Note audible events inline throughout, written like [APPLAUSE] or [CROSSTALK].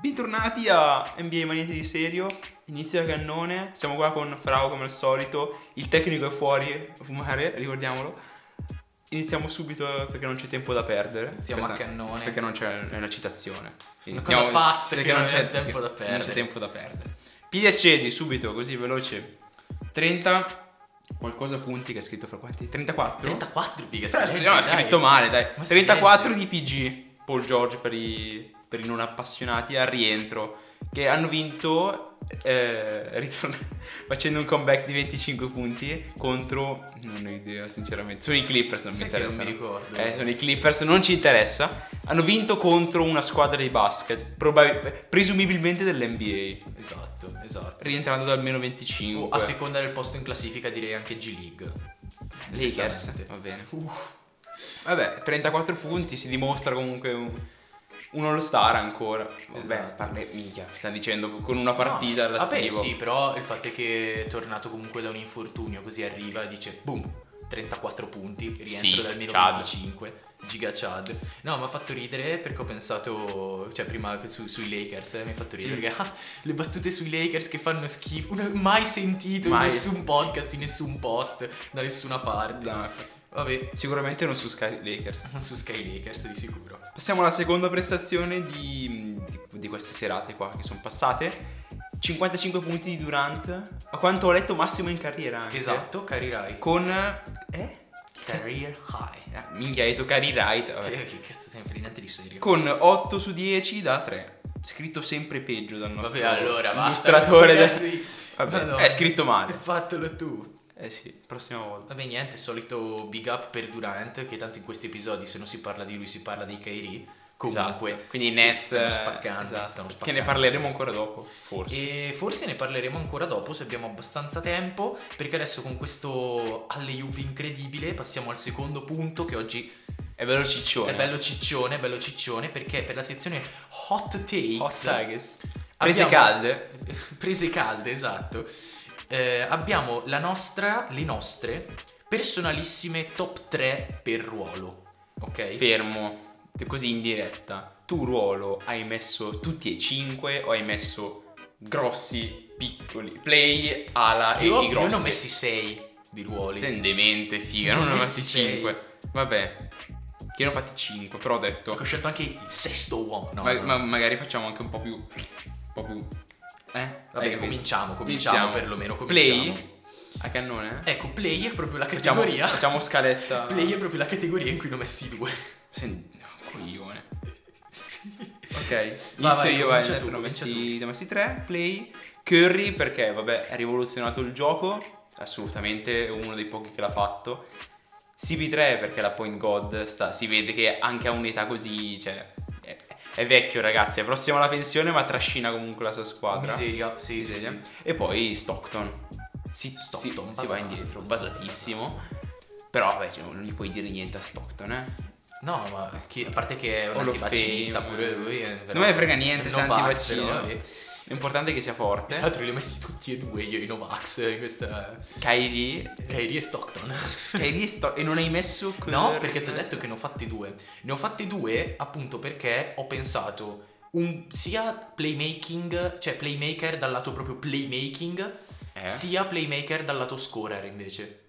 Bentornati a NBA Maniente di Serio, inizio a cannone, siamo qua con Frau come al solito, il tecnico è fuori a fumare, ricordiamolo. Iniziamo subito perché non c'è tempo da perdere. Iniziamo Questa- a cannone. Perché non c'è una citazione. Una cosa fast perché perché non c'è tempo da Non c'è perdere. tempo da perdere. Piedi accesi, subito, così veloce. 30 qualcosa punti che è scritto fra quanti? 34? 34 figa, si legge, no, è dai. scritto male, dai. Ma si 34 legge. di PG, Paul George per i, per i non appassionati al rientro, che hanno vinto eh, ritorn- [LAUGHS] facendo un comeback di 25 punti contro, non ho idea sinceramente, sono i Clippers, non mi Sai non interessa. mi ricordo. Eh, sono i Clippers, non ci interessa. Hanno vinto contro una squadra di basket, probab- presumibilmente dell'NBA, Esatto, esatto. rientrando dal meno 25. Oh, a seconda del posto in classifica direi anche G League. Lakers, va bene. Vabbè, 34 punti, si dimostra comunque un, un all-star ancora. Vabbè, Esatto. parli, minchia, sta dicendo con una partita No, Vabbè, sì, però il fatto è che è tornato comunque da un infortunio, così arriva e dice boom, 34 punti, rientro Sì, dal meno Chad. 25. Giga Chad. No, mi ha fatto ridere perché ho pensato, cioè prima su- sui Lakers, eh, mi ha fatto ridere Mm. perché ah, le battute sui Lakers che fanno schifo, mai sentito Mai. in nessun podcast, in nessun post, da nessuna parte. No. Vabbè, Sicuramente non su Sky Lakers. [LAUGHS] su Sky Lakers di sicuro. Passiamo alla seconda prestazione di, di, di queste serate qua che sono passate. 55 punti di Durant, a quanto ho letto massimo in carriera anche. Esatto, Cari Rai. Con... Eh? Career high. Ah, minchia, hai detto Wright. vabbè. Che, che cazzo sempre niente di serio. Con 8 su 10 da 3. Scritto sempre peggio dal nostro Vabbè, allora basta. illustratore. cazzo di- Vabbè, Madonna. è scritto male. Fatelo tu. Eh sì, prossima volta. Vabbè, niente, solito big up per Durant, che tanto in questi episodi se non si parla di lui si parla di Kyrie. Comunque, Esatto. Quindi i Nets stanno eh, spaccando, esatto. stanno Che spaccando. ne parleremo ancora dopo, forse. E forse ne parleremo ancora dopo se abbiamo abbastanza tempo, perché adesso con questo alley-oop incredibile passiamo al secondo punto che oggi È bello ciccione. è bello ciccione, è bello ciccione, perché per la sezione Hot Takes Hot Tigers. Prese calde. [LAUGHS] prese calde, esatto. Eh, abbiamo la nostra, le nostre personalissime top 3 per ruolo. Ok? Fermo. Così in diretta. Tu ruolo hai messo tutti e cinque o hai messo grossi, piccoli, play, ala e io, i io grossi? ne ho messi 6 di ruoli. Sei demente, figa, non ne ho messi fatti sei. 5. Vabbè. Io ne ho fatti 5, però ho detto Perché ho scelto anche il sesto uomo. No, ma, no. ma magari facciamo anche un po' più un po' più eh? Vabbè, capito? cominciamo, cominciamo perlomeno, Play cominciamo. a cannone? Ecco, play è proprio la Facciamo, categoria. facciamo scaletta. [LAUGHS] Play è proprio la categoria in cui ne ho messi due. Sen- no, coglione. sì. Ok, Va, inizio io, vai, comincia ne tu, ho messi, messi tre. Play, Curry perché vabbè ha rivoluzionato il gioco, assolutamente uno dei pochi che l'ha fatto. CP3 perché la point god sta, si vede che anche a un'età così, cioè, è, vecchio ragazzi, è prossimo alla pensione ma trascina comunque la sua squadra. Miseria, sì, sì, Miseria. sì. E poi Stockton. Si, Stockton, si- si va indietro, basatissimo. Però vabbè, cioè, non gli puoi dire niente a Stockton, eh. No, ma chi- a parte che è un antivaccinista Fame. pure lui. Non me ne frega niente se è antivaccino. però, vabbè. L'importante è che sia Tra forte. l'altro li ho messi tutti e due io i Novax questa Kyrie. Kyrie e Stockton. Kyrie sto- e non hai messo No, perché ti ho detto che ne ho fatti due. Ne ho fatti due appunto perché ho pensato un, sia playmaking, cioè playmaker dal lato proprio playmaking, Eh? sia playmaker dal lato scorer invece.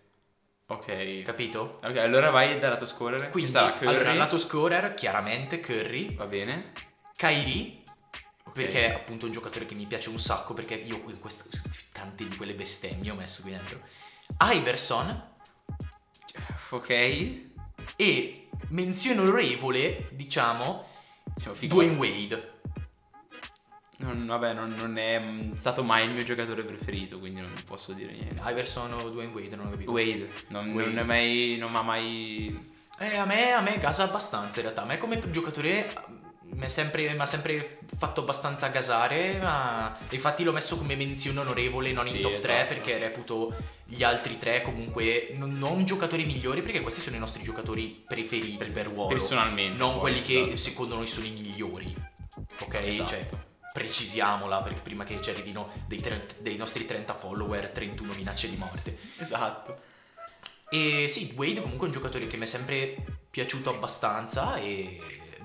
Ok. Capito? Ok, allora vai dal lato scorrere. Quindi, allora, lato scorer, chiaramente Curry, Va bene. Kyrie, Ok. perché è appunto un giocatore che mi piace un sacco, perché io in questa, tante di quelle bestemmie ho messo qui dentro. Iverson Ok. e menzione onorevole, diciamo. Dwayne Wade. Non, vabbè, non, non è mm, stato mai il mio giocatore preferito, quindi non posso dire niente. Iverson o Dwayne Wade, non ho capito. Wade. Non, Wade. non è mai. Non mi ha mai. Eh, a me, a me gasa abbastanza in realtà. A me come giocatore mi ha sempre, sempre fatto abbastanza gasare, ma infatti l'ho messo come menzione onorevole, non Sì, in top 3, esatto. perché reputo gli altri tre comunque non, non giocatori migliori, perché questi sono i nostri giocatori preferiti per ruolo. Personalmente. Non poi, quelli che esatto. secondo noi sono i migliori. Ok? Esatto. Cioè, precisiamola perché prima che ci arrivino dei, 30 dei nostri 30 follower 31 minacce di morte. Esatto. E sì, Wade comunque è un giocatore che mi è sempre piaciuto abbastanza e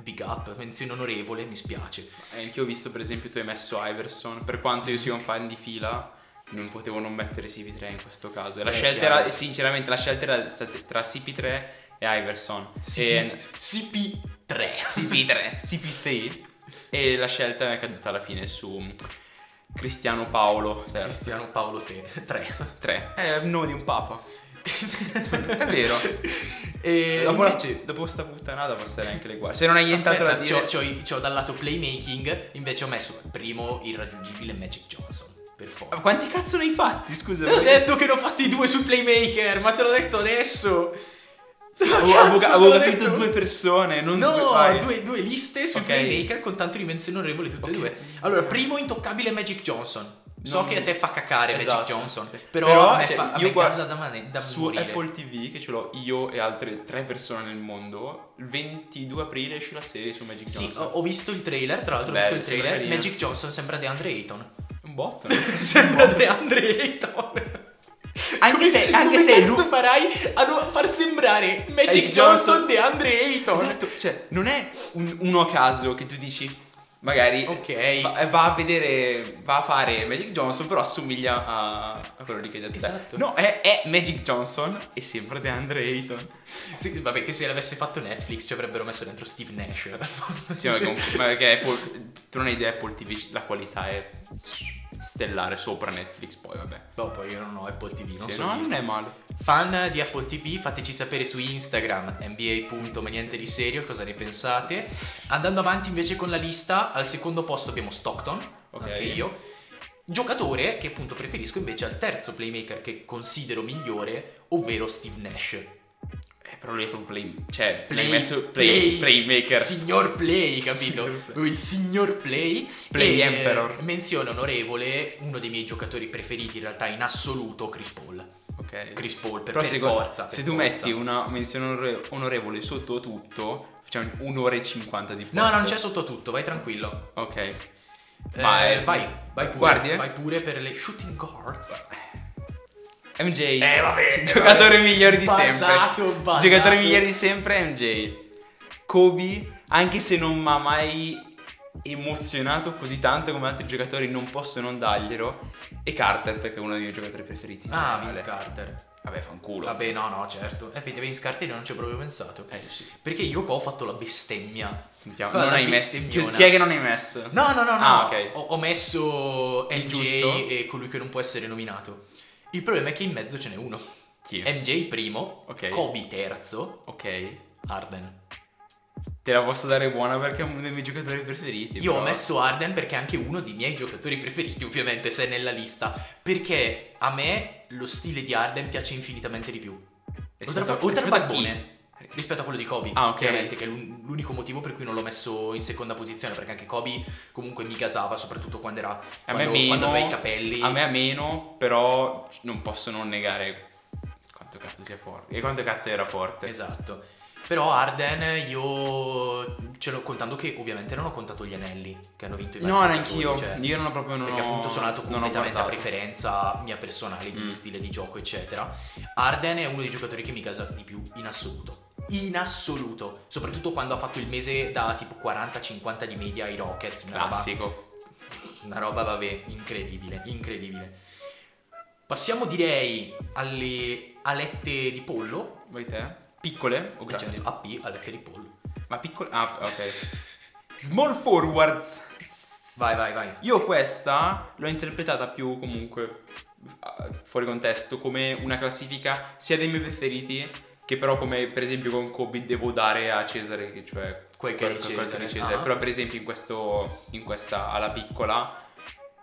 big up, menzione onorevole, mi spiace. E anche io ho visto per esempio tu hai messo Iverson, per quanto io sia un fan di fila, non potevo non mettere CP3 in questo caso. La Eh, scelta era, sinceramente, la scelta era tra CP3 e Iverson. E CP3. CP3, CP3 e la scelta è caduta alla fine su Cristiano Paolo III. Cristiano Paolo Te. 3. 3. È il nome di un papa. È vero. E dopo, invece... dopo questa puttanata passare anche le guardie. Se non hai nient'altro da dire... c'ho, c'ho- c'ho dal lato playmaking, invece ho messo primo irraggiungibile Magic Johnson. Per forza. Ma quanti cazzo ne hai fatti? Scusa. Te l'ho detto che ne ho fatti due sul playmaker, ma te l'ho detto adesso. Avevo, avevo- avevo capito due persone, non No, due. due, due liste sul Ok. playmaker con tanto di menzioni onorevoli tutte e Ok. due. Allora, primo intoccabile Magic Johnson. So Non- che a te fa cacare Magic Esatto, Johnson, sì. però, a me, cioè, fa, io me guardo da, mane- da su morire. Apple TV che ce l'ho io e altre tre persone nel mondo. Il 22 aprile esce la serie su Magic Sì, Johnson. ho, ho visto il trailer, tra l'altro ho Bello, visto il trailer. carino. Magic Johnson sembra DeAndre Ayton. Un botto. [LAUGHS] sembra DeAndre Ayton. Anche Come- se- anche come se cazzo lui- farai a far sembrare Magic Magic Johnson Johnson- DeAndre Ayton? esatto, cioè, non è un- uno a caso che tu dici. Magari Ok. va, va a vedere, va a fare Magic Johnson, però assomiglia a quello lì che hai detto. Esatto. No, è, è Magic Johnson e sempre DeAndre Ayton. Sì, vabbè, che se l'avesse fatto Netflix ci avrebbero messo dentro Steve Nash. al posto Sì, ma, comunque- ma perché Apple, tu non hai idea, Apple TV, la qualità è stellare sopra Netflix, poi vabbè. No, poi io non ho Apple TV, non Sì, so no, non è male. Fan di Apple TV, fateci sapere su Instagram, nba. ma niente di serio, cosa ne pensate. Andando avanti invece con la lista, al secondo posto abbiamo Stockton, Ok. anche io. Giocatore che appunto preferisco invece al terzo playmaker che considero migliore, ovvero Steve Nash. Eh, però lui è proprio play, cioè, Play- play, messo play, playmaker. Signor Play, [LAUGHS] capito? Signor Play. Lui il signor Play. Play E Emperor. Menzione onorevole, uno dei miei giocatori preferiti in realtà in assoluto, Chris Paul. Ok. Chris Paul, per, Però per secondo- forza. se per tu forza. metti una menzione onore- onorevole sotto tutto, facciamo un'ora e cinquanta di No, podcast. non c'è sotto tutto, vai tranquillo. Ok. Eh, Ma è- vai, vai pure. Guardi, eh? Vai pure per le shooting guards. MJ. Eh, vabbè, Giocatore vabbè. migliore di Basato, sempre. basato. Giocatore migliore di sempre MJ. Kobe, anche se non mi ha mai emozionato così tanto come altri giocatori, non posso non darglielo. E Carter, perché è uno dei miei giocatori preferiti. Ah. Vince Carter. Vabbè, fanculo. Vabbè, no, no, certo. Eh, vedi, Vince Carter non ci ho proprio pensato. Eh, sì. Perché io qua ho fatto la bestemmia. Sentiamo. Guarda, non hai messo. bestemmiona. Chi è che non hai messo? No, no, no, no. Ah, ok. Ho, ho messo MJ giusto? e colui che non può essere nominato. Il problema è che in mezzo ce n'è uno. Chi? MJ primo, Ok. Kobe terzo, Ok. Arden. Te la posso dare buona perché è uno dei miei giocatori preferiti. Io ho però- messo Arden perché è anche uno dei miei giocatori preferiti, ovviamente, se è nella lista. Perché a me lo stile di Arden piace infinitamente di più. Oltre, Rispetto a- oltre rispetto a barbone. Rispetto a quello di Kobe, Ah, ok. ovviamente, che è l'un- l'unico motivo per cui non l'ho messo in seconda posizione, perché anche Kobe comunque mi gasava, soprattutto quando era quando, me meno, quando aveva i capelli. A me a meno, però non posso non negare quanto cazzo sia forte. E quanto cazzo era forte. Esatto. Però Arden io ce l'ho contando che ovviamente non ho contato gli anelli che hanno vinto i No, neanch'io. cioè, Io non ho proprio non perché ho- appunto sono andato completamente a preferenza mia personale di Mm. stile di gioco, eccetera. Arden è uno dei giocatori che mi gasa di più in assoluto. In assoluto, soprattutto quando ha fatto il mese da tipo 40-50 di media ai Rockets, una roba, Classico. una roba vabbè, incredibile, incredibile. Passiamo direi alle alette di pollo. Vuoi te? Piccole o grandi? certo, AP, alette di pollo. Ma piccole? Ah, ok. Small forwards. Vai, vai, vai. Io questa l'ho interpretata più comunque eh, fuori contesto come una classifica sia dei miei preferiti che però come per esempio con Kobe devo dare a Cesare che cioè Quel che è Cesare. Cesare. Ah. però per esempio in questo in questa alla piccola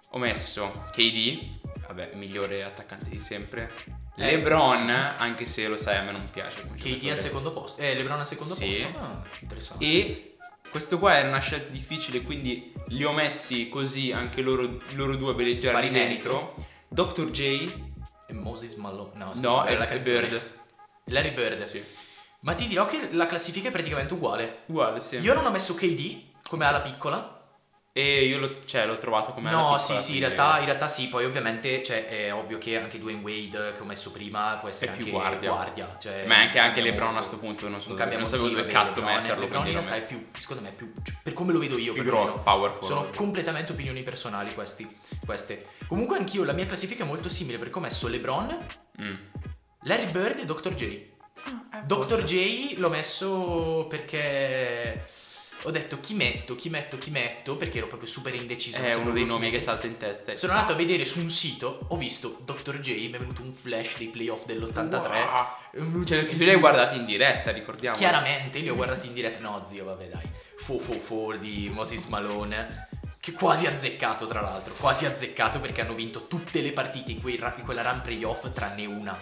ho messo KD vabbè migliore attaccante di sempre. LeBron anche se lo sai a me non piace come KD al secondo posto. Eh, LeBron al secondo Sì. posto. Ah, interessante. E questo qua era una scelta difficile, quindi li ho messi così anche loro, loro due a veleggiare Pari dentro. Dr. J, E Moses Malone. No, scusa, no, è, la canzone. Bird. Larry Bird. Sì. Ma ti dirò che la classifica è praticamente uguale. Uguale, sì. Io non ho messo KD come alla piccola. E io l'ho, cioè, l'ho trovato come No, sì, sì, in realtà, in realtà sì, poi ovviamente cioè, è ovvio che anche Dwayne Wade che ho messo prima può essere È più anche guardia. cioè, Ma anche, anche LeBron a molto. sto punto non so Non cambia non molto, sapevo sì, dove vabbè, cazzo LeBron, metterlo. LeBron in realtà è più, secondo me è più, cioè, per come lo vedo io Più perlomeno. gro- power forward. Sono completamente opinioni personali questi, queste. Comunque anch'io, la mia classifica è molto simile perché ho messo LeBron, Mm. Larry Bird e Dr. J. Dr. J l'ho messo perché ho detto chi metto, chi metto, chi metto, perché ero proprio super indeciso. È uno dei nomi che salta in testa. Sono andato a vedere su un sito, ho visto Dr. J, mi è venuto un flash dei playoff dell'83. Wow. Cioè, tu li hai guardati in diretta, ricordiamo. Chiaramente li ho guardati in diretta. No, zio, vabbè, dai. 444 di Moses Malone. Che quasi azzeccato, tra l'altro. Quasi azzeccato perché hanno vinto tutte le partite in, quei in quella run playoff, tranne una.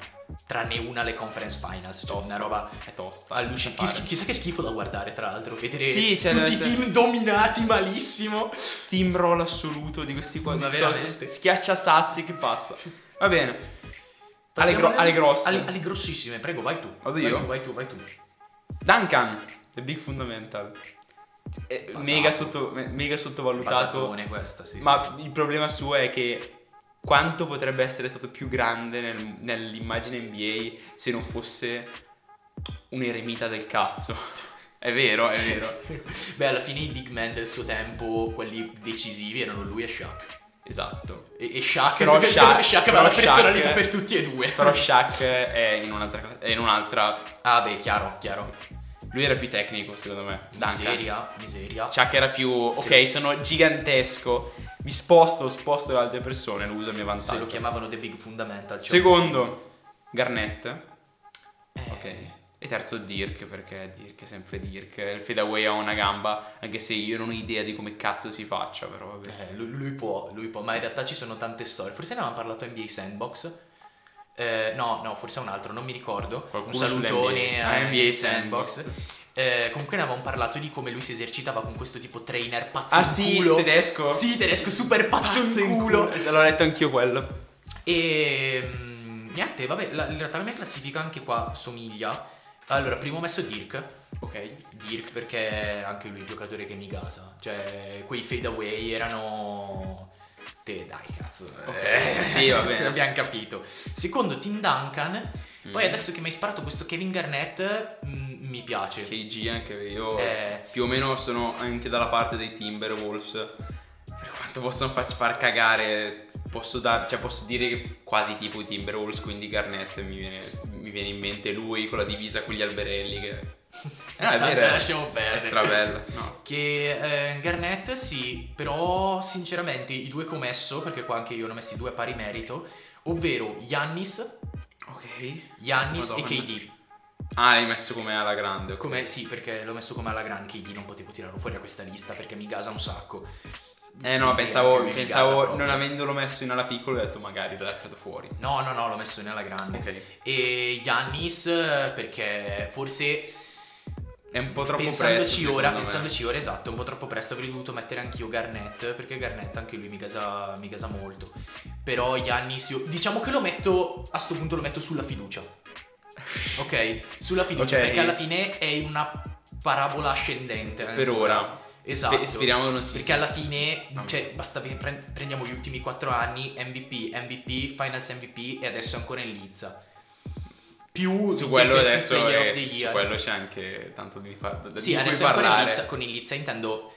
Tranne una le conference finals. Cioè, Tosta. una roba È tosta. allucinante. chissà che schifo da guardare, tra l'altro. Vedere Sì, cioè, tutti i essere- team dominati malissimo. steamroll assoluto di questi qua. Ma veramente. Schiaccia sassi che passa. Va bene. Alle, gro- alle grosse. Alle, alle grossissime, prego, vai tu. Vado vai io? tu, vai tu, vai tu. Duncan, The Big Fundamental. Basato. mega, sotto- me- mega sottovalutato. Basatone questa, sì, sì, ma sì. il problema suo è che quanto potrebbe essere stato più grande nel- nell'immagine NBA se non fosse un eremita del cazzo. [LAUGHS] È vero, è vero. [LAUGHS] Beh, alla fine i big man del suo tempo, quelli decisivi, erano lui e Shaq. Esatto. E, e Shaq, Però Shaq- Shaq però aveva la personalità Shaq- per tutti e due. Però [LAUGHS] Shaq è in un'altra, è in un'altra Ah, beh, chiaro, chiaro. Lui era più tecnico, secondo me. Duncan. Miseria, miseria. Chuck era più. Ok, sono gigantesco. Mi sposto, sposto le altre persone, lo uso a mio Se vantaggio. lo chiamavano The Big Fundamental. cioè- Secondo, Garnett. Eh, Ok. E terzo, Dirk, perché Dirk è sempre Dirk. Il fadeaway ha una gamba, anche se io non ho idea di come cazzo si faccia, però vabbè. eh, lui, lui può, lui può, ma in realtà ci sono tante storie. Forse ne avevamo parlato a NBA Sandbox. Eh, no, no, forse un altro, non mi ricordo. Qualcuno un salutone a Ah, NBA, NBA Sandbox. Sandbox. Eh, comunque ne avevamo parlato di come lui si esercitava con questo tipo trainer pazzo Ah in sì, culo. tedesco? Sì, tedesco super pazzo, in culo. Se l'ho letto anch'io quello. E mm, niente, vabbè, la- in realtà la mia classifica anche qua somiglia. Allora, primo ho messo Dirk. Ok. Dirk perché anche lui è un giocatore che mi gasa. Cioè, quei fadeaway erano... Te, dai, cazzo. Ok, Eh, sì, va bene. [LAUGHS] Abbiamo capito. Secondo, Tim Duncan. Poi Mm. adesso che mi hai sparato questo Kevin Garnett, mm, mi piace. KG anche io Eh. più o meno sono anche dalla parte dei Timberwolves per quanto possono farci far cagare posso, dar- cioè posso dire che quasi tipo i Timberwolves quindi Garnett mi viene, mi viene in mente lui con la divisa con gli alberelli che no, [LAUGHS] è vero è- Lasciamo è perdere. strabella no. Che eh, Garnett sì, però sinceramente i due che ho messo, perché qua anche io ne ho messi due a pari merito, ovvero Yannis, ok Yannis e Madonna. KD. ah l'hai messo come alla grande ok. Come, sì, perché l'ho messo come alla grande KD, non potevo tirarlo fuori a questa lista perché mi gasa un sacco. eh no Quindi pensavo, anche lui mi gasa pensavo proprio. non avendolo messo in ala piccola ho detto magari l'ho lasciato fuori No, no, no, l'ho messo nella grande. ok E Yannis eh, perché forse è un po' troppo pensandoci presto ora, pensandoci ora, esatto, è un po' troppo presto avrei dovuto mettere anch'io Garnett perché Garnett anche lui mi gasa, mi gasa molto. Però Yannis io diciamo che lo metto a sto punto lo metto sulla fiducia. Ok, sulla fiducia Ok. perché alla fine è una parabola ascendente. per ancora. ora Esatto. Spe- speriamo che non si Perché alla fine, No. cioè, basta che pre- prendiamo gli ultimi 4 anni, MVP, MVP, Finals MVP e adesso ancora in Lizza. Più su quello adesso è, the su quello c'è anche tanto di, par- di Sì, cui adesso in parlare Lizza, con il Lizza intendo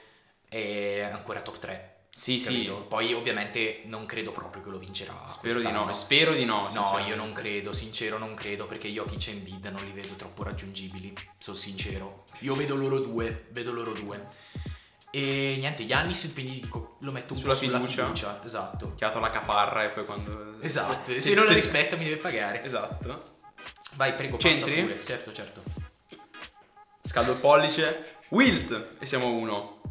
è ancora top 3. sì capito? sì Poi ovviamente non credo proprio che lo vincerà. spero di quest'anno. no spero di no No, io non credo, sincero non credo perché Jokic e Embiid non li vedo troppo raggiungibili, sono sincero. Io vedo loro due, vedo loro due. E niente, Giannis quindi dico, lo metto un Sulla po' sulla fiducia? fiducia, esatto. chiamato la caparra e poi quando Esatto, se, se- non se- la rispetta mi deve pagare. esatto Vai, prego, passa Centri? pure. Certo, certo. scaldo il pollice Wilt e siamo uno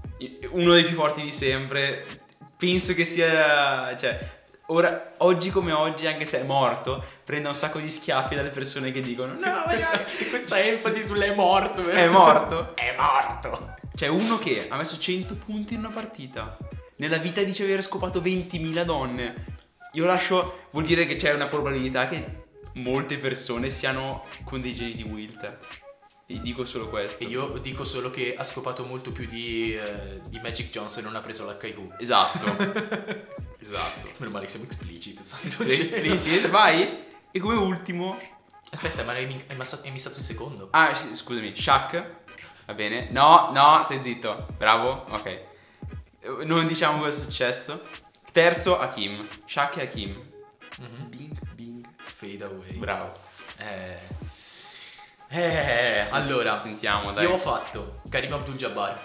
uno dei più forti di sempre penso che sia cioè Ora, oggi come oggi, anche se è morto, prende un sacco di schiaffi dalle persone che dicono: No, [LAUGHS] questa, questa questa enfasi sull'è morto, vero? è morto. È morto. [LAUGHS] C'è uno che ha messo 100 punti in una partita. Nella vita dice aver scopato 20.000 donne. Io lascio. Vuol dire che c'è una probabilità che molte persone siano con dei geni di Wilt. Ti dico solo questo. E io dico solo che ha scopato molto più di, eh, di Magic Johnson e non ha preso l'HIV. Esatto. [LAUGHS] esatto. Meno male che siamo explicit. Sei esplicit, vai. E come ultimo... Aspetta, ma hai, mi- hai missato il secondo? Ah, sì, scusami, Shaq. Va bene. No, no, stai zitto. Bravo, ok. Non diciamo cosa è successo. Terzo, Hakim. Shaq e Hakim. Mhm. Bing, bing. Fade away. Bravo. Eh. Eh, allora. Sentiamo, dai. Io ho fatto Karim Abdul-Jabbar.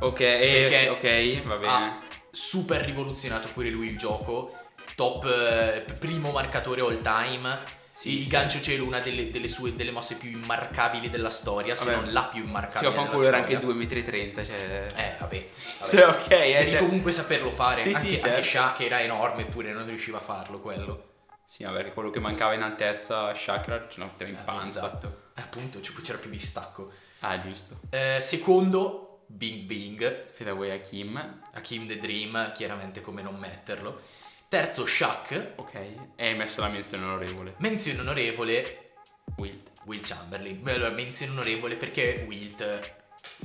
Ok, eh, Perché ok, va bene. Ha super rivoluzionato pure lui il gioco. Top eh, primo marcatore all time. Sì, il sì. gancio cielo, una delle, delle sue delle mosse più immarcabili della storia, se Vabbè. non la più Sì, immarcabile. ma fa della ancora era anche storia. 2,30 m, cioè... Eh, vabbè. vabbè. [LAUGHS] Cioè, ok, eh, Devi cioè... comunque saperlo fare. Sì, anche, sì, anche certo. Shaq era enorme eppure non riusciva a farlo quello. Sì, perché quello che mancava in altezza, Shakra ce lo metteva in Eh, panza. Esatto. Eh, appunto, c- c'era più distacco. Ah, giusto. Eh, secondo, Bing Bing. Fade away Hakim. Hakim the Dream, chiaramente come non metterlo. Terzo, Shaq. Ok. E hai messo la menzione onorevole. Menzione onorevole, Wilt. Will Chamberlain. Beh, allora, menzione onorevole perché Wilt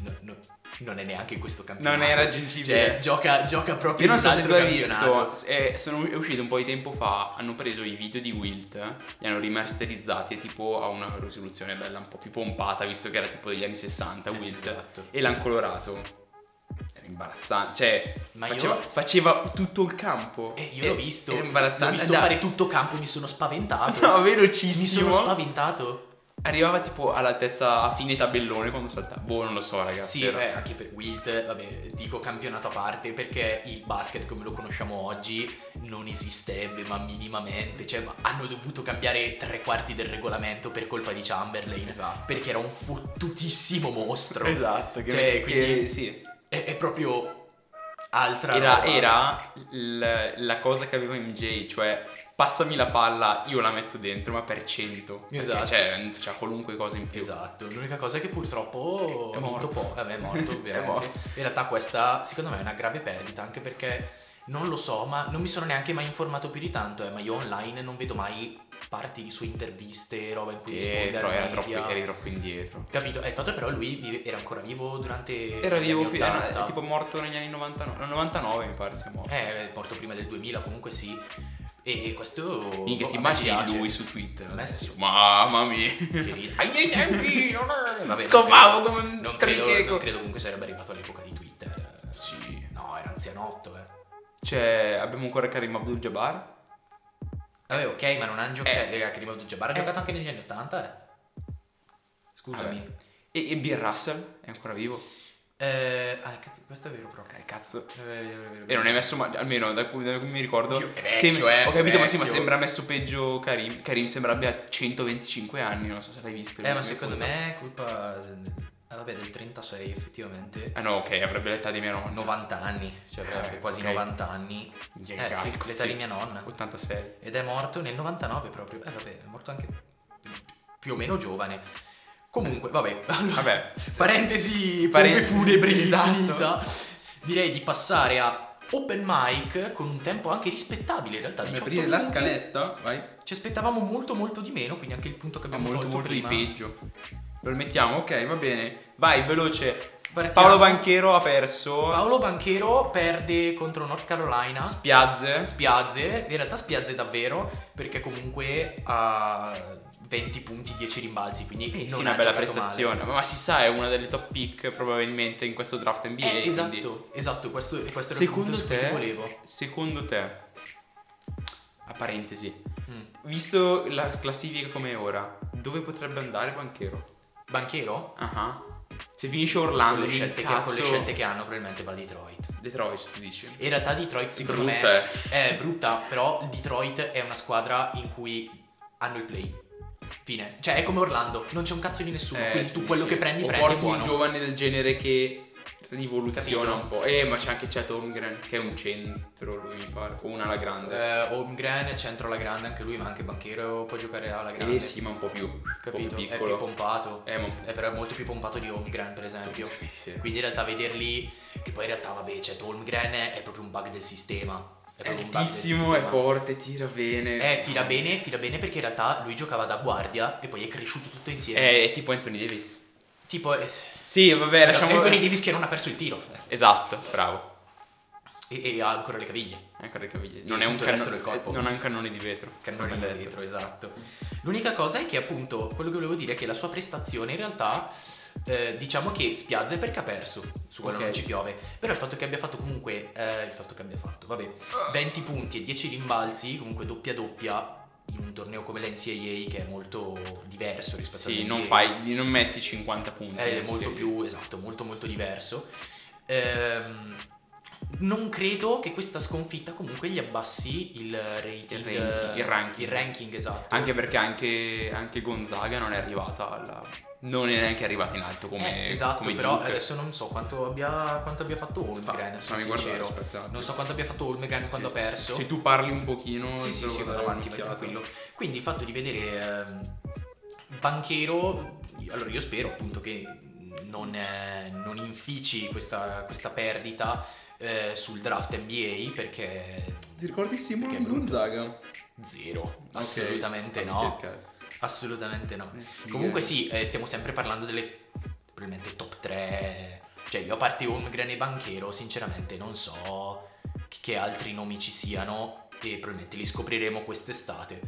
no- no- non è neanche questo campionato. Non è raggiungibile. Cioè, gioca, gioca proprio Io non so se tu hai campionato. visto, eh, sono è uscito un po' di tempo fa, hanno preso i video di Wilt, li hanno rimasterizzati e tipo a una risoluzione bella un po' più pompata, visto che era tipo degli anni 60 Eh, Wilt, esatto. e l'hanno colorato. Era imbarazzante, cioè faceva, io- faceva tutto il campo. Eh, io E- l'ho visto, Era l'ho imbarazzante. visto Dai. fare tutto campo, mi sono spaventato. [LAUGHS] No, mi velocissimo. sono spaventato. Arrivava tipo all'altezza a fine tabellone quando saltava. Boh, non lo so, ragazzi. Sì, eh, anche per Wilt, vabbè, dico campionato a parte perché il basket come lo conosciamo oggi non esisterebbe ma minimamente, cioè hanno dovuto cambiare tre quarti del regolamento per colpa di Chamberlain, Esatto. perché era un fottutissimo mostro. Esatto, che, Cioè, che- quindi- sì. È, è proprio altra Era, era l- la cosa che aveva MJ, cioè passami la palla, io la metto dentro, ma per 100. Perché, Esatto. Cioè, c'ha qualunque cosa in più. Esatto, l'unica cosa è che purtroppo È morto. po', vabbè è morto [LAUGHS] È morto. In realtà questa secondo me è una grave perdita anche perché non lo so, ma non mi sono neanche mai informato più di tanto, eh, ma io online non vedo mai parti di sue interviste, roba in cui risponde Dietro, era troppo, eri troppo indietro. Capito? E il fatto è però lui vive- era ancora vivo durante Era vivo, fi- 80. era tipo morto negli anni 99, no, 99 mi pare sia morto. Eh, morto prima del 2000, comunque sì. E questo Minchia, boh, ti immagini lui su Twitter A me adesso? Mamma mia. Che. Ai miei tempi [LAUGHS] non è... Vabbè, Scopavo come un non credo, non credo comunque sarebbe arrivato all'epoca di Twitter. Sì. No, era anzianotto, eh. Cioè, abbiamo ancora Karim Abdul-Jabbar. Vabbè, ok, ma non hanno giocato. Eh. Cioè, Karim Abdul-Jabbar ha Eh. giocato anche negli anni 80, eh. Scusami. Vabbè. E, e Bill Russell è ancora vivo. Eh, ah, cazzo, questo è vero proprio. Eh, cazzo. È vero, è vero, è vero. E non è messo ma almeno da cui, da cui mi ricordo. Vecchio, sem- eh, Ho capito, ma sì, ma sembra messo peggio Karim. Karim sembra abbia 125 anni, non so se l'hai visto. Eh, ma secondo me è colpa. Ah, vabbè, del 36, effettivamente. Ah no, ok, avrebbe l'età di mia nonna. 90 anni, cioè avrebbe Eh, quasi ok. 90 anni. Minchia, Eh sì, l'età sì. di mia nonna. 86. Ed è morto nel 99 proprio. Eh vabbè, è morto anche più o meno giovane. Comunque, vabbè. [LAUGHS] Allora, Vabbè. parentesi, Paren- pompe funebri [LAUGHS] Esatto. Direi di passare a open mic con un tempo anche rispettabile in realtà. 18 aprire la scaletta, vai. Ci aspettavamo molto molto di meno, quindi anche il punto che abbiamo molto tolto molto di prima. peggio. Lo mettiamo, ok, va bene. Vai, veloce. Partiamo. Paolo Banchero ha perso. Paolo Banchero perde contro North Carolina. Spiazze. Spiazze, in realtà spiazze davvero, perché comunque ha 20 punti, 10 rimbalzi, quindi Eh, sì, non una ha bella prestazione. male. Ma si sa, è una delle top pick probabilmente in questo draft NBA. Eh, quindi- esatto, esatto, questo, questo era Secondo il punto su cui te, volevo. secondo te, a parentesi, Mm. visto la classifica come è ora, dove potrebbe andare Banchero? Banchero? Ah, Se finisce Con Orlando, le, mi scelte che, con le scelte che hanno probabilmente va a Detroit. Detroit, tu dici. In realtà Detroit secondo Brutta, me è brutta, però Detroit è una squadra in cui hanno il play. Fine. Cioè è come Orlando, non c'è un cazzo di nessuno, Eh, quindi tu quello sì. che prendi o prendi porti buono. un giovane del genere che rivoluziona Capito? un po'. Eh, ma c'è anche Chet Holmgren che è un centro, lui mi pare. O una alla grande. Eh, Holmgren, centro alla grande anche lui, ma anche Banchero può giocare alla grande. Eh, sì, ma un po' più, un po' Capito? più È più pompato. Eh, ma po' È però molto più pompato di Holmgren, per esempio. Sì. Quindi in realtà vederli, che poi in realtà vabbè, cioè Holmgren è proprio un bug del sistema. È È altissimo, è forte, tira bene. Eh, tira bene, tira bene perché in realtà lui giocava da guardia e poi è cresciuto tutto insieme. Eh, È tipo Anthony Davis. Tipo, eh, Sì, vabbè, lasciamo... Anthony Davis che non ha perso il tiro. eh, Esatto, bravo. E, e ha ancora le caviglie. Ecco le caviglie. E Non è un tutto il resto canno- del corpo. Non ha un cannone di vetro. Cannoni come di vetro, esatto. L'unica cosa è che appunto quello che volevo dire è che la sua prestazione in realtà eh, diciamo che spiazza perché ha perso, su quello Ok. non ci piove. Però il fatto che abbia fatto comunque eh, il fatto che abbia fatto, vabbè, 20 punti e 10 rimbalzi, comunque doppia doppia in un torneo come l'NCAA che è molto diverso rispetto Sì, non fai, non metti 50 punti. è molto più esatto, molto molto diverso. Ehm, non credo che questa sconfitta comunque gli abbassi il rating, Il ranking- il ranking. il ranking, esatto. Anche perché anche, anche Gonzaga non è arrivata alla... Non è neanche arrivata in alto come Eh, esatto, come però Duke. adesso non so quanto abbia, quanto abbia fatto Holmgren, sono guardare, sincero. attimo. Non so quanto abbia fatto Holmgren quando ha Sì, perso. Se tu parli un pochino... Sì, sì, sì, vado avanti, vai tranquillo. Quindi il fatto di vedere ehm, Banchero, allora io spero appunto che non, eh, non infici questa, questa perdita eh, sul draft NBA perché Ti ricordi il simbolo Che di. Gonzaga? zero, Ok, assolutamente fammi no, cercare. Assolutamente no. Figa. Comunque sì, eh, stiamo sempre parlando delle probabilmente top 3. Cioè, io a parte Holmgren e Banchero, sinceramente non so che, altri nomi ci siano e probabilmente li scopriremo quest'estate.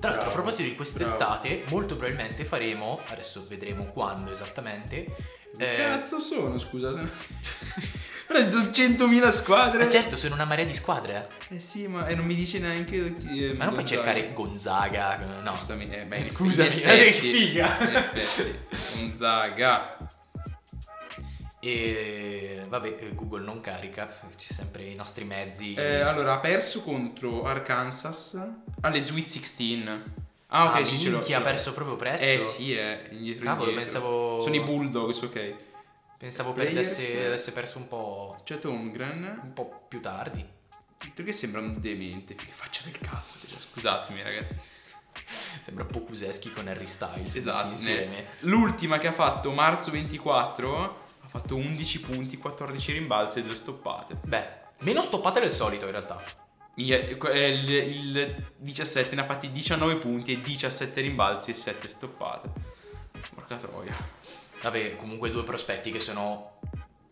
Tra l'altro, a Bravo, proposito di quest'estate, molto probabilmente faremo, adesso vedremo quando esattamente. Che eh, cazzo sono, scusate? [LAUGHS] Però ci sono 100.000 squadre. ma certo, sono una marea di squadre. eh. Eh sì, ma e non mi dice neanche chi è Ma non puoi Gonzaga. cercare Gonzaga, no. Giustamente, eh, beh, in Scusami, [LAUGHS] eh, che figa. Gonzaga. E vabbè, eh, Google non carica, c'è sempre i nostri mezzi. Eh, allora, ha perso contro Arkansas alle Sweet 16. Ah, ok, Ah, sì, ce l'ho. l'ho. ha perso proprio presto. Eh sì, è indietro Cavolo, indietro. pensavo- Sono i Bulldogs, ok. Pensavo perdesse, avesse perso un po', C'è Holmgren. un po' più tardi. Perché sembra un demente, che faccia del cazzo. cioè, Scusatemi, ragazzi. Sembra Pokuseschi con Harry Styles Esatto. insieme. L'ultima che ha fatto marzo 24 ha fatto 11 punti, 14 rimbalzi e 2 stoppate. Beh, meno stoppate del solito in realtà. Il, il- il 17 ne ha fatti 19 punti e 17 rimbalzi e 7 stoppate. Porca troia. Vabbè, comunque due prospetti che sono,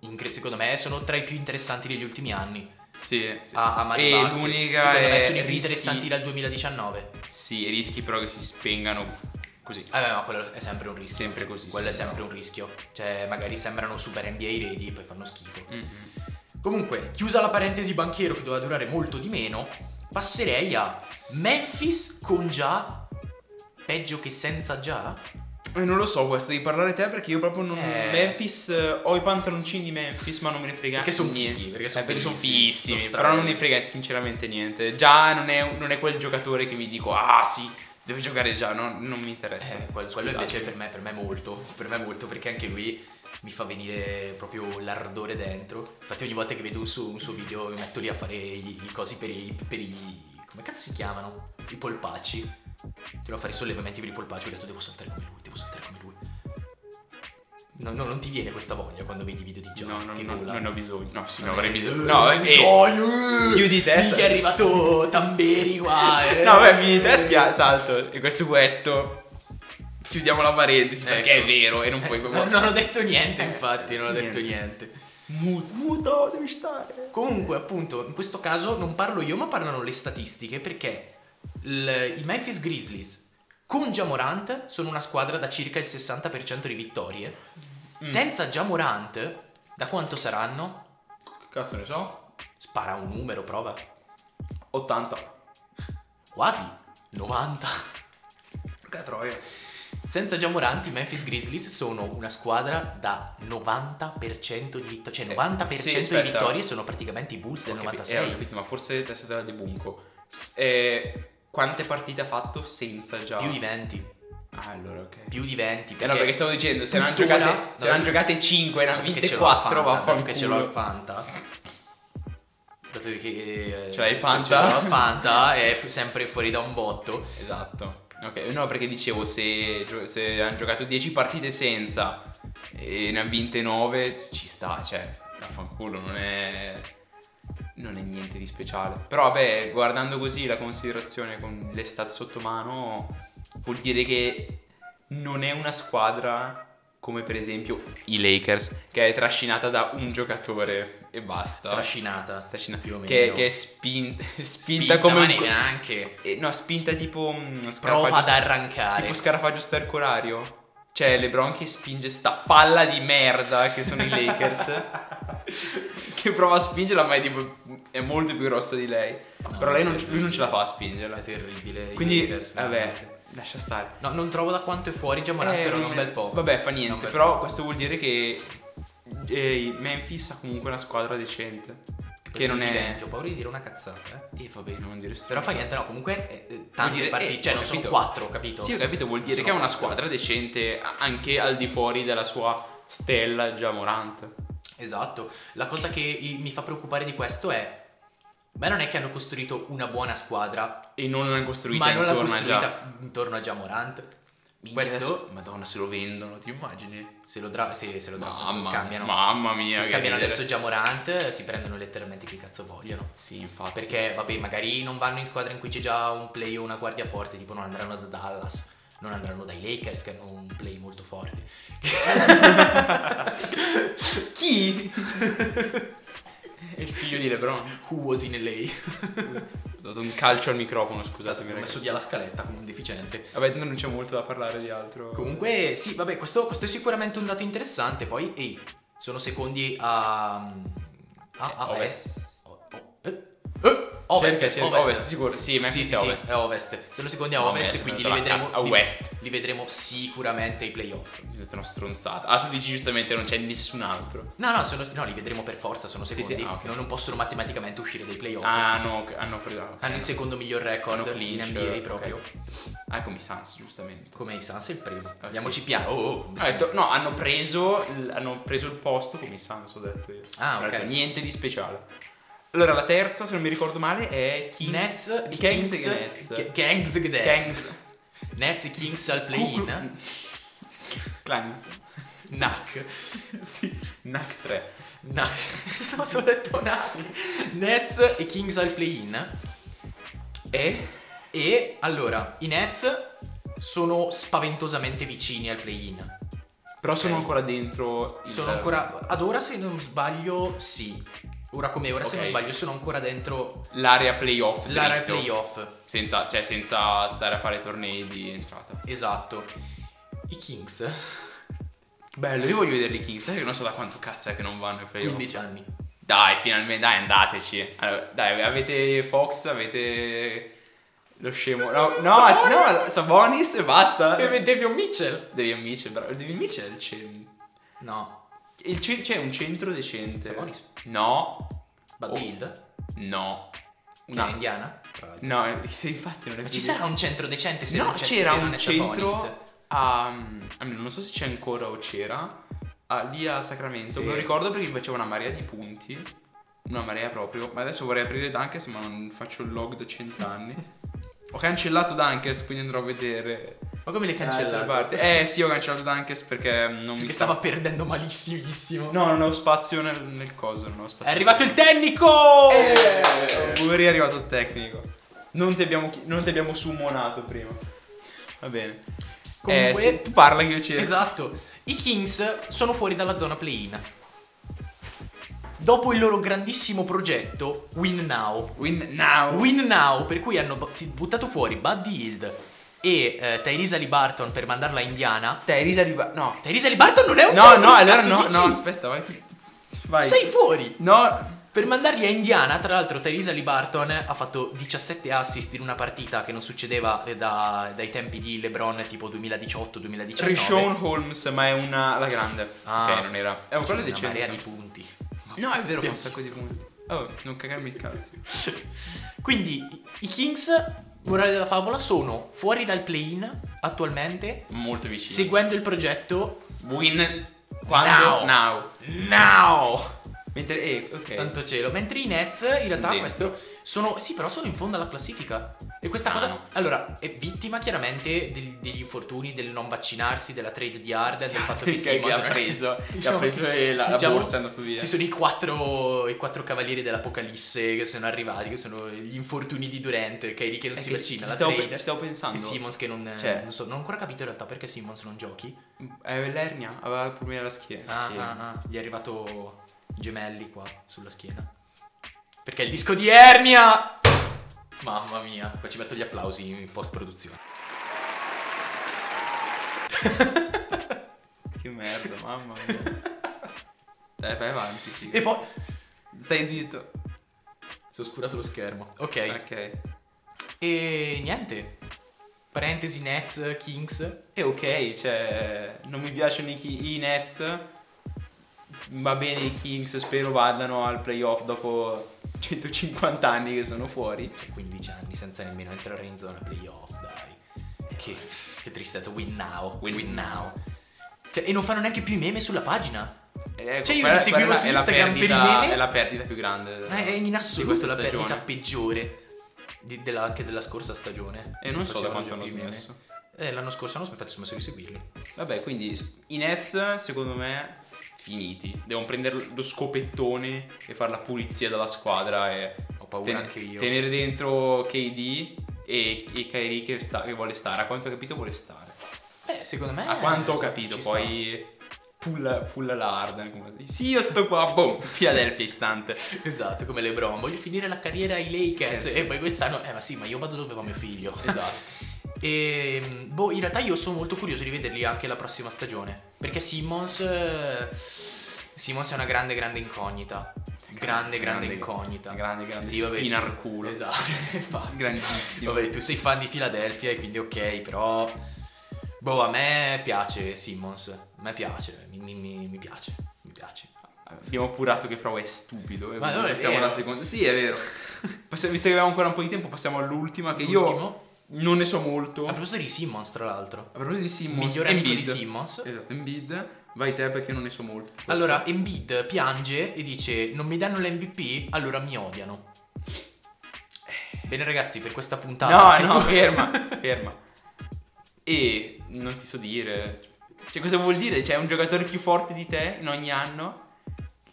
incre- secondo me, sono tra i più interessanti degli ultimi anni. Sì, sì. A, a mani e l'unica Secondo me è sono i più interessanti dal 2019. Sì, rischi però che si spengano così. Vabbè, ma quello è sempre un rischio. Sempre così. Quello è sì, sempre no. un rischio. Cioè, magari sembrano super NBA ready e poi fanno schifo. Mm-mm. Comunque, chiusa la parentesi banchiero che doveva durare molto di meno, passerei a Memphis con già peggio che senza già? Eh, non lo so, questo devi parlare te perché io proprio non. Eh. Memphis, eh, ho i pantaloncini di Memphis, ma non me ne frega Perché son niente. fighi, perché Eh, son perché sono fighissimi, son però non strabelli. mi frega sinceramente niente. Già non è, non è quel giocatore che mi dico, ah sì, deve giocare già, no, non mi interessa. Eh, quel- quello Scusate. invece per me, per me molto, per me molto, perché anche lui mi fa venire proprio l'ardore dentro. Infatti ogni volta che vedo un suo, un suo video mi metto lì a fare i, i cosi per i, per i... come cazzo si chiamano? I polpacci. Devo fare i sollevamenti per i polpacci, ho detto devo saltare come lui, devo saltare come lui. No, no, non ti viene questa voglia quando vedi i video di Già No, no, che no, vola? non ho bisogno. No, sì, Non no, avrei bisogno. No, hai eh, bisogno. più di te. Minchia, è arrivato Tamberi qua. eh. No, beh, più di te schia- salto. E questo questo. Chiudiamo la parentesi perché Ecco. è vero e non puoi Eh, proprio. non ho detto niente, infatti, non ho detto Niente. niente. Muto, muto, devi stare. Comunque, appunto, in questo caso non parlo io, ma parlano le statistiche perché il- i Memphis Grizzlies con Jamorant sono una squadra da circa il 60% di vittorie. Senza Jamorant, da quanto saranno? Che cazzo ne so? Spara un numero, prova. 80. Quasi 90. Porca troia. Senza Jamorant, i Memphis Grizzlies sono una squadra da 90% di vittorie. Cioè, Eh, 90% sì, di vittorie sono praticamente i Bulls del Ho capi- 96. eh, ho capito, ma forse adesso te la debunco. S- eh, quante partite ha fatto senza già? Più di 20. Ah, allora ok. Più di 20. Eh no, perché stavo dicendo, se ne hanno giocate, no, se hanno tu- giocate 5 e ne hanno vinte ce l'ho al 4, Fanta, dato che ce l'ho al vaffanculo. Fanta. Dato che eh, Ce l'hai il ce- Fanta? Ce l'ho Fanta è sempre fuori da un botto. Esatto. Ok, no, perché dicevo, se, se hanno giocato 10 partite senza e ne hanno vinte 9, ci sta, cioè, vaffanculo, non è... Non è niente di speciale. Però vabbè, guardando così la considerazione con le stat sotto mano, vuol dire che non è una squadra come per esempio i Lakers, che è trascinata da un giocatore e basta. Trascinata. Trascina- più o meno. Che, che è spin- [LAUGHS] spinta, Spinta, come ma un neanche. eh, no, spinta tipo mm, Prova ad arrancare. tipo scarafaggio stercorario. Cioè, LeBron che spinge sta palla di merda che sono i Lakers. [LAUGHS] che prova a spingerla, ma è, tipo, è molto più grossa di lei. No, Però lei non- lui non ce la fa a spingerla. È terribile. Quindi, Lakers, vabbè, lascia stare. No, non trovo da quanto è fuori già Morant, Eh, però non- bel po'. Vabbè, fa niente. Però po'. questo vuol dire che eh, Memphis ha comunque una squadra decente. Che non è. Diventi, Ho paura di dire una cazzata, eh. E vabbè, non dire Però fa niente, no, comunque eh, eh, tante dire- partite, eh, cioè non sono capito. quattro, capito? Sì, ho capito, vuol dire Sono che è una squadra decente anche al di fuori della sua stella già Morant. Esatto. La cosa che mi fa preoccupare di questo è Beh, non è che hanno costruito una buona squadra, E non l'hanno costruita ma non l'hanno intorno a già. costruita intorno a già Morant. Minchia, Questo adesso- Madonna, se lo vendono, ti immagini? se lo, dra- sì, se lo, dra- se lo Mamma, scambiano. mamma mia. Se che scambiano ridere. adesso già Morant, si prendono letteralmente chi cazzo vogliono. Sì, infatti. Perché, vabbè, magari non vanno in squadra in cui c'è già un play o una guardia forte, tipo non andranno da Dallas, non andranno dai Lakers che hanno un play molto forte. [LAUGHS] Chi? [LAUGHS] [LAUGHS] Il figlio di LeBron. Who was in LA? Ho dato un calcio al microfono, scusatemi. Ho messo via la scaletta come un deficiente. Vabbè, non c'è molto da parlare di altro. Comunque, sì, vabbè, questo, questo è sicuramente un dato interessante. Poi, ehi, sono secondi a. a, a Eh, est. O- o- eh, eh, ovest, Cerca, cerca. ovest. Ovest, sicuro. Sì, Memphis sì, è sì, ovest. sì, è ovest. Sono secondi a No, ovest, quindi li vedremo. a li- west. Li vedremo sicuramente ai playoff. Mi detto una stronzata. Ah, tu dici giustamente non c'è nessun altro. No, no, sono- no, li vedremo per forza, sono secondi. sì, ah, ok. non, non possono matematicamente uscire dai playoff. Ah, no, ok, hanno preso. ok, Hanno il no. secondo miglior record Hanno in clinch, NBA ok. proprio. Ah, come i Suns, giustamente. Come i Suns il primo. Ah, Andiamoci piano. Oh, oh, Ho stai- detto, no, hanno preso, hanno preso il posto come i Suns, ho detto io. Ah, Ho ok. detto, niente di speciale. Allora, la terza, se non mi ricordo male, è Kings. Nets, i Kings Kings, e Nets. Kings, e Nets. Kings. Nets e Kings al play-in. Kings. Knack. sì, NAC 3. Knack. [LAUGHS] Cosa ho detto Knack? Nets e Kings al play-in. E? E allora, i Nets sono spaventosamente vicini al play-in. Però sono Ok. ancora dentro il... Sono ancora. Ad ora, se non sbaglio, sì. Ora come ora, se non sbaglio, sono ancora dentro L'area playoff. l'area dritto. playoff. Senza, cioè, senza stare a fare tornei di entrata. Esatto. I Kings, Bello, io voglio vedere i Kings. Sai che non so da quanto cazzo è che non vanno ai playoff. 15 anni. Dai, finalmente, dai, andateci. Allora, dai, avete Fox, avete lo scemo. No, no, no, Sabonis e basta. Devion Mitchell? Devi Mitchell, bravo. Devi Mitchell è il centro. No. Ce- c'è un centro decente. Sabonis? No. Bad Oh. Build? No. Che Una- è indiana? No, eh, sì, infatti non è Ma ci sarà un centro decente se No, non c'è c'era se non un è Sabonis? centro a, almeno non so se c'è ancora o c'era a- lì a Sacramento. Sì. Me lo ricordo perché mi faceva una marea di punti. Una marea proprio. Ma adesso vorrei aprire Dunkers, ma non faccio il log da cent'anni. [LAUGHS] ho cancellato Dunkers, quindi andrò a vedere. Ma come le cancellato? parti. Eh sì, ho cancellato Dunkers perché non mi Perché stava. stava perdendo malissimissimo. No, non ho spazio nel, nel coso. Non ho È spazio. arrivato il tecnico! Eh, Uri è arrivato il tecnico. Non ti abbiamo, chi- non ti abbiamo summonato prima. Va bene. Comunque- Eh, tu parla che io cerco. Esatto. I Kings sono fuori dalla zona play-in. Dopo il loro grandissimo progetto Win Now. Win now. Win Now, per cui hanno bu- buttato fuori Buddy Hield e eh, Tyrese Liberton per mandarla a Indiana. Te, Risa di... No. Tyrese Liberton non è un No, centro, no, allora no, dici? no, aspetta, vai tu. Vai. Sei fuori! No. Per mandarli a Indiana, tra l'altro Tyrese Liberton ha fatto 17 assist in una partita che non succedeva eh, da- dai tempi di LeBron tipo 2018-2019. Rishon Holmes, ma è una... la grande. Ah. ok, non era... È un quello una decente. marea di punti. No, è vero, fa un sacco di punti. Oh, non cagarmi il cazzo. [LAUGHS] Quindi i Kings, morale della favola, sono fuori dal play-in attualmente, Molto vicino. seguendo il progetto Win... Quando? Now. Now. Now. Mentre, eh, ok. Santo cielo. Mentre i Nets, in realtà, dentro. questo sono. Sì, però sono in fondo alla classifica. E questa Strano. cosa. Allora, è vittima chiaramente del- degli infortuni, del non vaccinarsi, della trade di Harden, del fatto [LAUGHS] che che, Simmons ha preso, che ha [LAUGHS] Diciamo preso e la, la diciamo, borsa è andata via. Ci sono i quattro, i quattro cavalieri dell'Apocalisse che sono arrivati, che sono gli infortuni di Durant, Kyrie che non È si che vaccina, ci la stavo, trade. ci stavo pensando. E Simmons che non, Cioè- non so, non ho ancora capito in realtà perché Simmons non giochi. Eh, l'ernia, aveva problemi alla schiena. Ah, sì. ah, ah, gli è arrivato gemelli qua sulla schiena. Perché il disco di ernia! Mamma mia, poi ci metto gli applausi in post produzione. [LAUGHS] Che merda, mamma mia. Dai, vai avanti. figa. E poi Stai zitto. si è oscurato lo schermo. Ok. Ok. E niente. Parentesi Nets Kings. E ok, cioè, non mi piacciono i, i Nets. Va bene i Kings, spero vadano al playoff dopo 150 anni che sono fuori. 15 anni senza nemmeno entrare in zona playoff, dai. Che, che tristezza, win now, win, Win now. Cioè, e non fanno neanche più i meme sulla pagina. Ecco, Cioè, io quella- li seguivo su Instagram per i perdita- meme. È la perdita più grande. Ma è in assoluto questa la stagione. perdita peggiore di- della- anche della scorsa stagione. E non so da quanto hanno smesso. Eh, l'anno scorso hanno smesso di seguirli. Vabbè, quindi i Nets, secondo me, finiti. Devono prendere lo scopettone e fare la pulizia della squadra e Ho paura ten- anche io. tenere dentro KD e, e Kyrie che, sta- che vuole stare. A quanto ho capito vuole stare. Eh, secondo me. A quanto ho capito, sta. poi pulla, pulla la Harden. Come si Sì, io sto qua, boom, Philadelphia istante. Esatto, come LeBron. Voglio finire la carriera ai Lakers. Eh, sì. E poi quest'anno. Eh, ma sì, ma io vado dove va mio figlio. Esatto. [LAUGHS] E boh, in realtà io sono molto curioso di vederli anche la prossima stagione. Perché Simmons. eh, Simmons è una grande, grande incognita. Grande, grande, incognita. Grande, grande Sì, vabbè, spina al culo. Esatto, [LAUGHS] infatti. Grandissimo. Vabbè, tu sei fan di Philadelphia e quindi ok, però. Boh, a me piace Simmons. A me piace, mi, mi- mi- mi piace, mi piace. Abbiamo appurato che Frau è stupido. e Ma non è vero. alla seconda. Sì, è vero. [LAUGHS] Visto che abbiamo ancora un po' di tempo, passiamo all'ultima. Che io L'ultimo? Non ne so molto. A proposito di Simmons, tra l'altro. A proposito di Simmons, Migliore amico di. Simmons. Esatto, Embiid. Vai te perché non ne so molto. Allora, Embiid piange e dice: Non mi danno l'MVP, allora mi odiano. Bene, ragazzi, per questa puntata. No, no, [LAUGHS] ferma, ferma. E non ti so dire. Cioè, cosa vuol dire? C'è un giocatore più forte di te in ogni anno.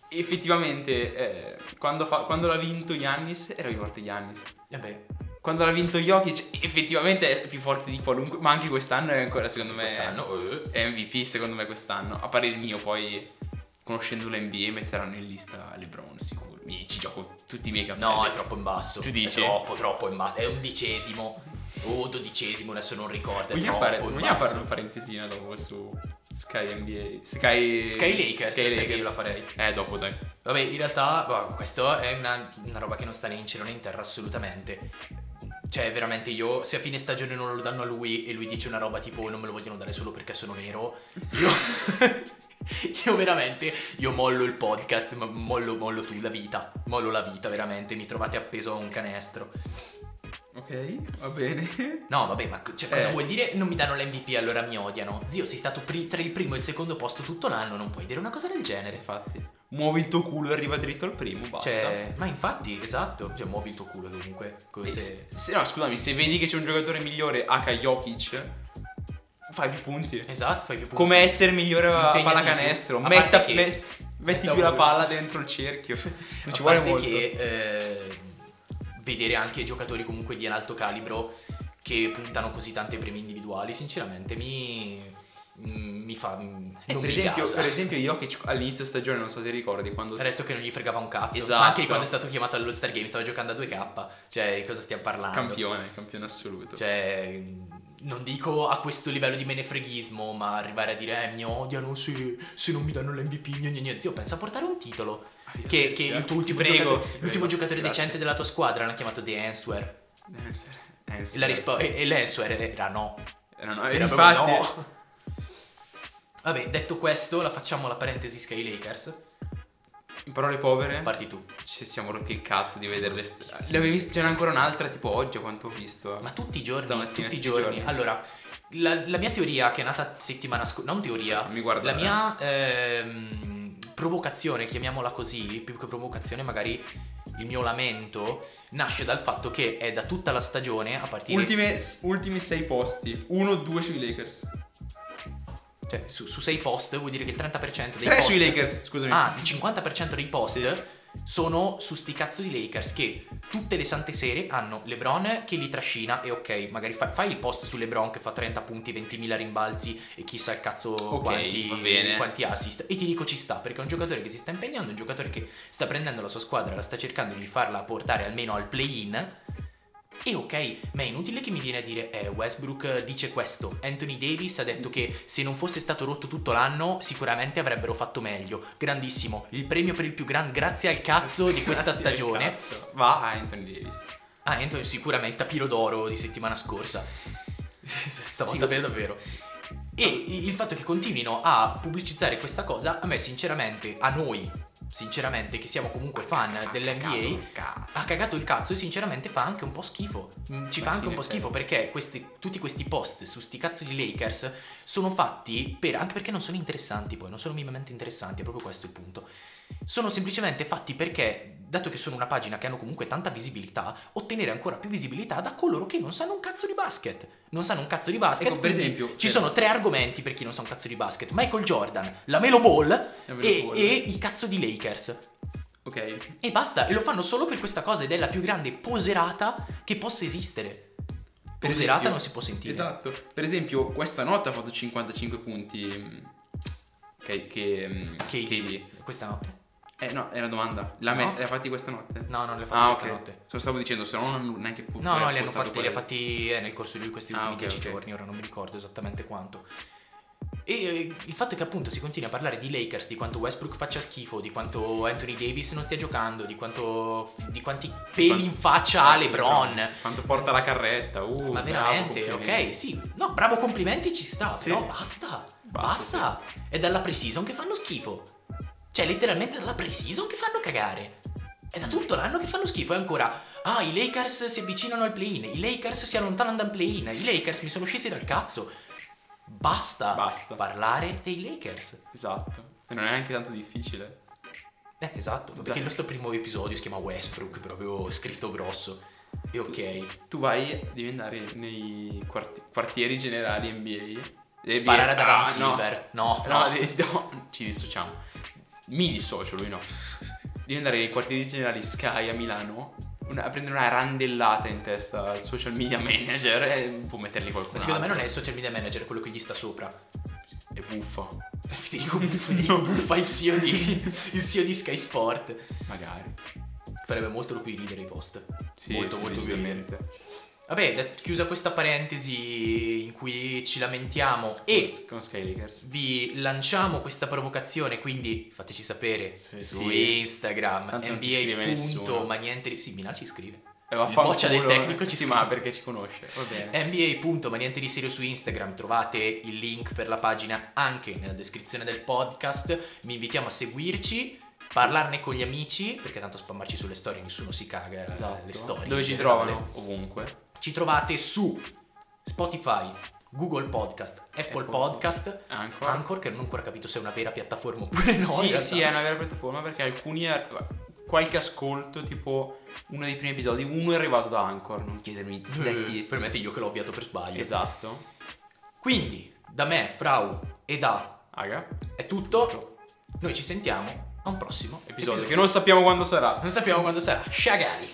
Effettivamente, eh, quando, fa- quando l'ha vinto Giannis, era più forte Giannis. Vabbè, Quando l'ha vinto Jokic, effettivamente è più forte di qualunque. Ma anche quest'anno è ancora, secondo me. quest'anno. eh, È MVP, secondo me, quest'anno. A parere mio, poi. Conoscendo l'NBA, metteranno in lista LeBron, sicuro. Mi, ci gioco tutti i miei capelli. No, è troppo in basso. Tu dici? È troppo, troppo in basso. È undicesimo. O dodicesimo, adesso non ricordo. Vogliamo, fare, vogliamo fare una parentesina dopo su Sky NBA? Sky, Sky Lakers, sai che io la farei. Eh, dopo dai. Vabbè, in realtà, boh, questo è una, una roba che non sta né in cielo né in terra assolutamente. Cioè, veramente io, se a fine stagione non lo danno a lui e lui dice una roba tipo non me lo vogliono dare solo perché sono nero, io... [LAUGHS] io veramente, io mollo il podcast, ma mollo, mollo tu, la vita. Mollo la vita, veramente. Mi trovate appeso a un canestro. Ok, va bene. No, vabbè, ma cioè, cosa Eh. vuol dire non mi danno l'MVP allora mi odiano? Zio, sei stato pri- tra il primo e il secondo posto tutto l'anno, non puoi dire una cosa del genere. Infatti, muovi il tuo culo e arriva dritto al primo, basta. Cioè, ma infatti, esatto. Cioè, muovi il tuo culo comunque. Se... se, se- no, scusami, se vedi che c'è un giocatore migliore H. Jokic, fai più punti. Esatto, fai più punti. Come essere migliore a pallacanestro. A Metta- che- met- metti più la palla dentro il cerchio. [LAUGHS] Non A ci vuole molto. che eh, vedere anche giocatori comunque di alto calibro che puntano così tante premi individuali, sinceramente mi, mi fa... mm, Eh, non per, mi esempio, gasa. per esempio, Jokic all'inizio stagione, non so se ricordi, quando Ha detto che non gli fregava un cazzo. Esatto. Ma anche quando è stato chiamato allo Star Game stava giocando a 2K. Cioè, cosa stiamo parlando? campione, campione assoluto. Cioè, non dico a questo livello di menefreghismo, ma arrivare a dire eh, mi odiano se, se non mi danno l'MVP. Gna gna. Zio, pensa a portare un titolo. Che, che il tuo ultimo, Prego, giocatore, prego, l'ultimo giocatore grazie. decente della tua squadra l'hanno chiamato The Answer. Dancer, E, Dancer. la rispo- e, e l'Answer era no. Eh, no, Era infatti, no. Vabbè, detto questo, la facciamo la parentesi Sky Lakers. in parole povere, Parti tu. ci siamo rotti il cazzo di vederle. st- Le avevi viste? Ce n'è ancora un'altra, tipo oggi, a quanto ho visto. Ma tutti i giorni, tutti i tutti i giorni. giorni. Allora, la, la mia teoria che è nata settimana scorsa, non teoria, Mi guarda- la mia ehm, provocazione, chiamiamola così, più che provocazione magari il mio lamento nasce dal fatto che è da tutta la stagione a partire Ultime, ultimi sei posti. Uno, due sui Lakers. Cioè, su, su sei post vuol dire che il 30% dei Tre post sui Lakers, scusami. Ah, il 50% dei post sono su sti cazzo di Lakers che tutte le sante sere hanno LeBron che li trascina e ok, magari fai, fai il post su LeBron che fa 30 punti, 20.000 rimbalzi e chissà il cazzo Ok, quanti, quanti assist. E ti dico ci sta, perché è un giocatore che si sta impegnando, un giocatore che sta prendendo la sua squadra, la sta cercando di farla portare almeno al play-in. E ok, ma è inutile che mi viene a dire, eh, Westbrook dice questo, Anthony Davis ha detto che se non fosse stato rotto tutto l'anno sicuramente avrebbero fatto meglio. Grandissimo, il premio per il più grande, grazie al cazzo di questa Grazie stagione. Va a Anthony Davis. Ah, Anthony sicuramente il tapiro d'oro di settimana scorsa. [LAUGHS] Stavolta Sì. davvero. E il fatto che continuino a pubblicizzare questa cosa, a me sinceramente, a noi, sinceramente, che siamo comunque fan dell'NBA, ha cagato il cazzo e sinceramente fa anche un po' schifo. Mm, Ci Ma fa sì, anche un po' schifo perché questi- tutti questi post su sti cazzo di Lakers sono fatti per, anche perché non sono interessanti poi, non sono minimamente interessanti, è proprio questo il punto. Sono semplicemente fatti perché, dato che sono una pagina che hanno comunque tanta visibilità, ottenere ancora più visibilità da coloro che non sanno un cazzo di basket. Non sanno un cazzo di basket. Ecco, per esempio, ci per- sono tre argomenti per chi non sa un cazzo di basket: Michael Jordan, la Melo Ball, La Melo e, Ball. e i cazzo di Lakers. Ok. E basta, e lo fanno solo per questa cosa ed è la più grande poserata che possa esistere. Per Poserata esempio- non si può sentire. Esatto. Per esempio, questa notte ha fatto 55 punti. mm, Che. che. KD. Questa notte? Eh, no, è una domanda. No. me- l'ha fatti questa notte? No, non le ho fatte Ah, questa ok. notte. Lo stavo dicendo, se no non neanche pu- No, no, li hanno fatti, li ha fatti eh, nel corso di questi Ah, ultimi ok, 10 ok. giorni, ora non mi ricordo esattamente quanto. E eh, il fatto è che appunto si continui a parlare di Lakers, di quanto Westbrook faccia schifo, di quanto Anthony Davis non stia giocando, di quanto di quanti peli Quanto- in faccia ha LeBron. Quanto porta la carretta? Uh, Ma veramente, ok, sì. No, bravo, complimenti, ci sta. Sì. Però basta. Basta. Basta, È dalla pre-season che fanno schifo. Cioè, letteralmente dalla pre-season che fanno cagare. È da tutto l'anno che fanno schifo. E ancora, ah, i Lakers si avvicinano al play-in. I Lakers si allontanano dal play-in. I Lakers mi sono scesi dal cazzo. Basta, Basta. parlare dei Lakers. Esatto. E non è neanche tanto difficile. Eh, esatto. Perché il nostro primo episodio si chiama Westbrook, proprio scritto grosso. E ok. Tu vai devi andare nei quarti- quartieri generali NBA. Devi- Sparare ad Adam Ah, Silver. No, No, no. [LAUGHS] devi- no, ci dissociamo. Mi dissocio, lui no. Devi andare nei quartieri generali Sky a Milano una- a prendere una randellata in testa al social media manager e può metterli qualcuno. Ma secondo me non è il social media manager quello che gli sta sopra. È buffa. [LAUGHS] È Federico, Federico Buffa, il CEO, di, [LAUGHS] il CEO di Sky Sport. Magari. Farebbe molto più ridere i post. Sì, molto, molto più ridere. Vabbè, det- chiusa questa parentesi in cui ci lamentiamo e Con vi lanciamo questa provocazione, quindi fateci sapere Sì, su sì. Instagram, Tanto non ci scrive nba. nessuno. ma niente di... Sì, Mina ci scrive. Eh, boccia del vaffanculo. tecnico ci Sì, scrive. ma perché ci conosce. Va bene. nba. ma niente di serio su Instagram, trovate il link per la pagina anche nella descrizione del podcast. Vi invitiamo a seguirci, parlarne con gli amici, perché tanto spammarci sulle storie nessuno si caga eh, Esatto. le storie. Dove in ci generale. trovano? Ovunque. Ci trovate su Spotify, Google Podcast, Apple, Apple Podcast, Ancora. Anchor, che non ho ancora capito se è una vera piattaforma oppure no. sì, sì, è una vera piattaforma perché alcuni qualche ascolto, tipo uno dei primi episodi, uno è arrivato da Anchor, non chiedermi da Eh, chi. Permette io che l'ho avviato per sbaglio. Esatto. Quindi, da me, Frau e da Aga, è tutto. Noi ci sentiamo a un prossimo episodio che non sappiamo quando sarà. Non sappiamo quando sarà. Shagari.